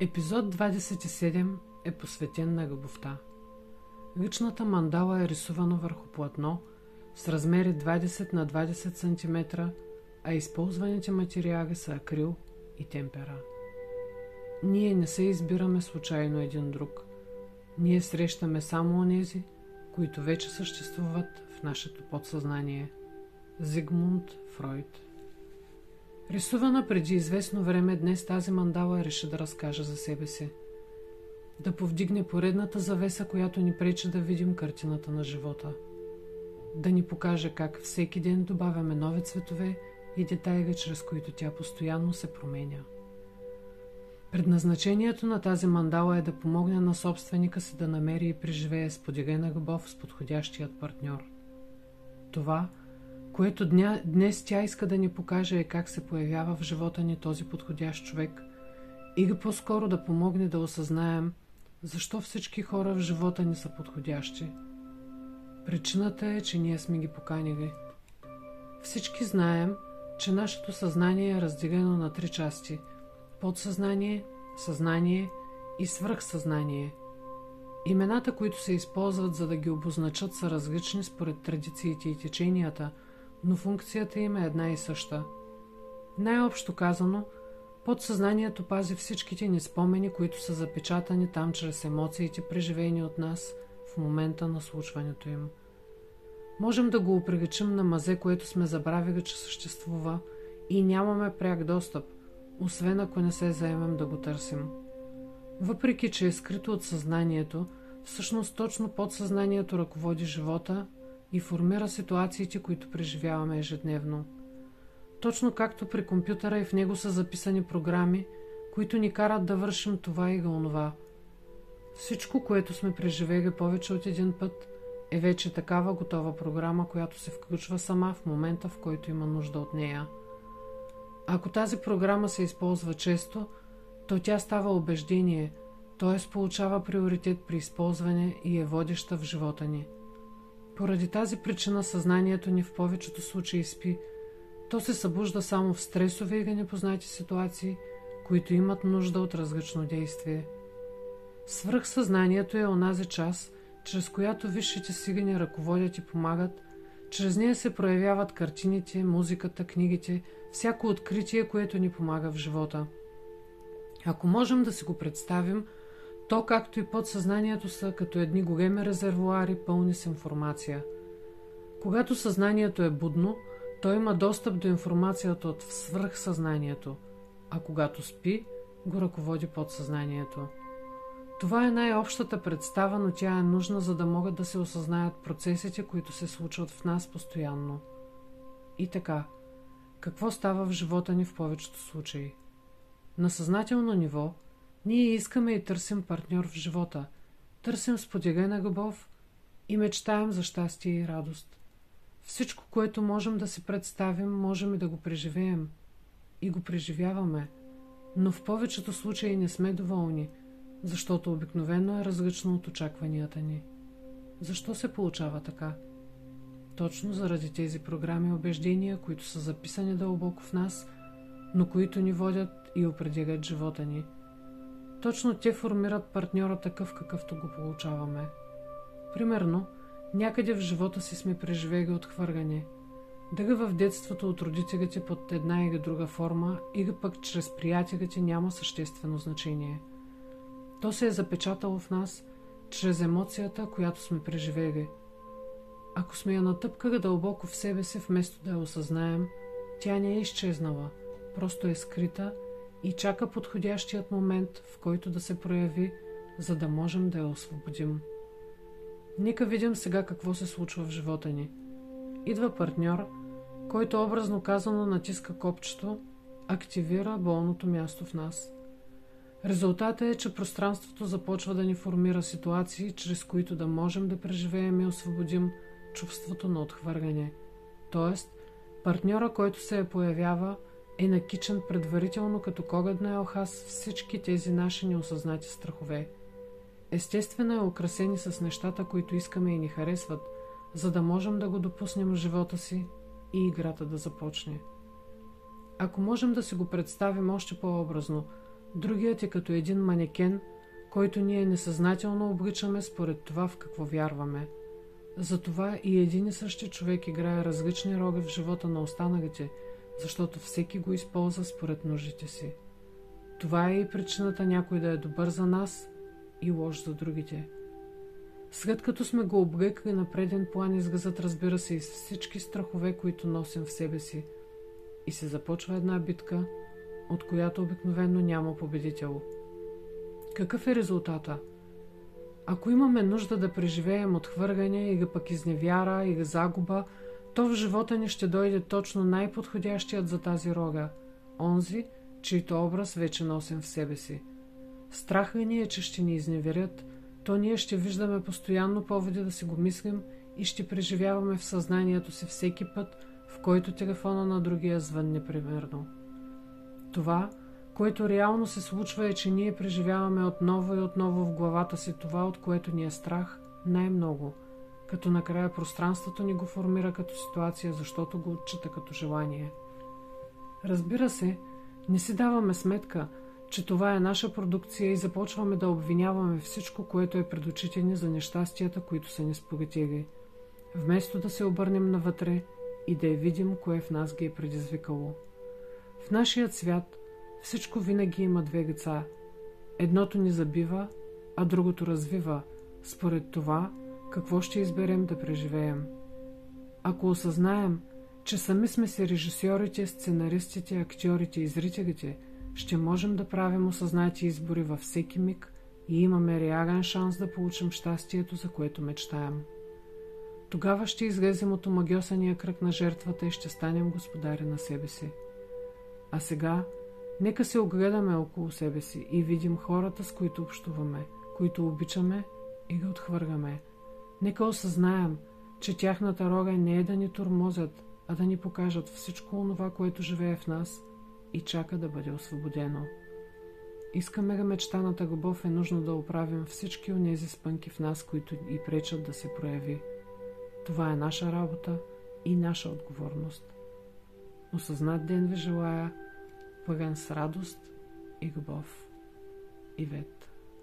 Епизод 27 е посветен на любовта. Личната мандала е рисувана върху платно с размери 20 на 20 см, а използваните материали са акрил и темпера. Ние не се избираме случайно един друг. Ние срещаме само онези, които вече съществуват в нашето подсъзнание. Зигмунд Фройд Рисувана преди известно време, днес тази мандала реши да разкаже за себе си. Да повдигне поредната завеса, която ни пречи да видим картината на живота. Да ни покаже как всеки ден добавяме нови цветове и детайли, чрез които тя постоянно се променя. Предназначението на тази мандала е да помогне на собственика си да намери и преживее споделена любов с подходящият партньор. Това – което дня, днес тя иска да ни покаже е как се появява в живота ни този подходящ човек или по-скоро да помогне да осъзнаем защо всички хора в живота ни са подходящи. Причината е, че ние сме ги поканили. Всички знаем, че нашето съзнание е разделено на три части – подсъзнание, съзнание и свръхсъзнание. Имената, които се използват за да ги обозначат са различни според традициите и теченията – но функцията им е една и съща. Най-общо казано, подсъзнанието пази всичките ни спомени, които са запечатани там чрез емоциите, преживени от нас в момента на случването им. Можем да го оприличим на мазе, което сме забравили, че съществува и нямаме пряк достъп, освен ако не се заемем да го търсим. Въпреки, че е скрито от съзнанието, всъщност точно подсъзнанието ръководи живота и формира ситуациите, които преживяваме ежедневно. Точно както при компютъра и в него са записани програми, които ни карат да вършим това и онова. Всичко, което сме преживели повече от един път, е вече такава готова програма, която се включва сама в момента, в който има нужда от нея. Ако тази програма се използва често, то тя става убеждение, т.е. получава приоритет при използване и е водеща в живота ни. Поради тази причина съзнанието ни в повечето случаи спи. То се събужда само в стресови или непознати ситуации, които имат нужда от различно действие. Свръхсъзнанието е онази част, чрез която висшите сили ни ръководят и помагат, чрез нея се проявяват картините, музиката, книгите, всяко откритие, което ни помага в живота. Ако можем да си го представим – то, както и подсъзнанието са като едни големи резервуари, пълни с информация. Когато съзнанието е будно, то има достъп до информацията от свръхсъзнанието, а когато спи, го ръководи подсъзнанието. Това е най-общата представа, но тя е нужна, за да могат да се осъзнаят процесите, които се случват в нас постоянно. И така, какво става в живота ни в повечето случаи? На съзнателно ниво – ние искаме и търсим партньор в живота, търсим споделена любов и мечтаем за щастие и радост. Всичко, което можем да си представим, можем и да го преживеем. И го преживяваме. Но в повечето случаи не сме доволни, защото обикновено е различно от очакванията ни. Защо се получава така? Точно заради тези програми и убеждения, които са записани дълбоко в нас, но които ни водят и определят живота ни – точно те формират партньора такъв, какъвто го получаваме. Примерно, някъде в живота си сме преживели отхвъргане. Дали в детството от родителите под една или друга форма, или пък чрез приятелите няма съществено значение. То се е запечатало в нас чрез емоцията, която сме преживели. Ако сме я натъпкали дълбоко в себе си, вместо да я осъзнаем, тя не е изчезнала, просто е скрита – и чака подходящият момент, в който да се прояви, за да можем да я освободим. Нека видим сега какво се случва в живота ни. Идва партньор, който образно казано натиска копчето, активира болното място в нас. Резултатът е, че пространството започва да ни формира ситуации, чрез които да можем да преживеем и освободим чувството на отхвърляне. Тоест, партньора, който се е появява, е накичен предварително като когадна елха с всички тези наши неосъзнати страхове. Естествено е украсени с нещата, които искаме и ни харесват, за да можем да го допуснем в живота си и играта да започне. Ако можем да си го представим още по-образно, другият е като един манекен, който ние несъзнателно обличаме според това в какво вярваме. Затова и един и същи човек играе различни роли в живота на останалите, защото всеки го използва според нуждите си. Това е и причината някой да е добър за нас и лош за другите. След като сме го облекли на преден план, изгъзът разбира се и всички страхове, които носим в себе си. И се започва една битка, от която обикновено няма победител. Какъв е резултата? Ако имаме нужда да преживеем отхвърляне или пък изневяра или загуба, то в живота ни ще дойде точно най-подходящият за тази рога – онзи, чийто образ вече носим в себе си. Страх ли ни е, че ще ни изневерят, то ние ще виждаме постоянно поводи да си го мислим и ще преживяваме в съзнанието си всеки път, в който телефона на другия звънне примерно. Това, което реално се случва е, че ние преживяваме отново и отново в главата си това, от което ни е страх най-много, като накрая пространството ни го формира като ситуация, защото го отчита като желание. Разбира се, не си даваме сметка, че това е наша продукция и започваме да обвиняваме всичко, което е пред очите ни за нещастията, които са ни спогатили, вместо да се обърнем навътре и да я видим, кое в нас ги е предизвикало. В нашият свят всичко винаги има две лица. Едното ни забива, а другото развива, според това, какво ще изберем да преживеем. Ако осъзнаем, че сами сме си режисьорите, сценаристите, актьорите и зрителите, ще можем да правим осъзнати избори във всеки миг и имаме реален шанс да получим щастието, за което мечтаем. Тогава ще излезем от омагиосания кръг на жертвата и ще станем господари на себе си. А сега, нека се огледаме около себе си и видим хората, с които общуваме, които обичаме и ги отхвърляме. Нека осъзнаем, че тяхната рога не е да ни турмозят, а да ни покажат всичко онова, което живее в нас и чака да бъде освободено. Искаме да мечтаната любов е нужно да оправим всички онези спънки в нас, които и пречат да се прояви. Това е наша работа и наша отговорност. Осъзнат ден ви желая, пълен с радост и любов. Ивет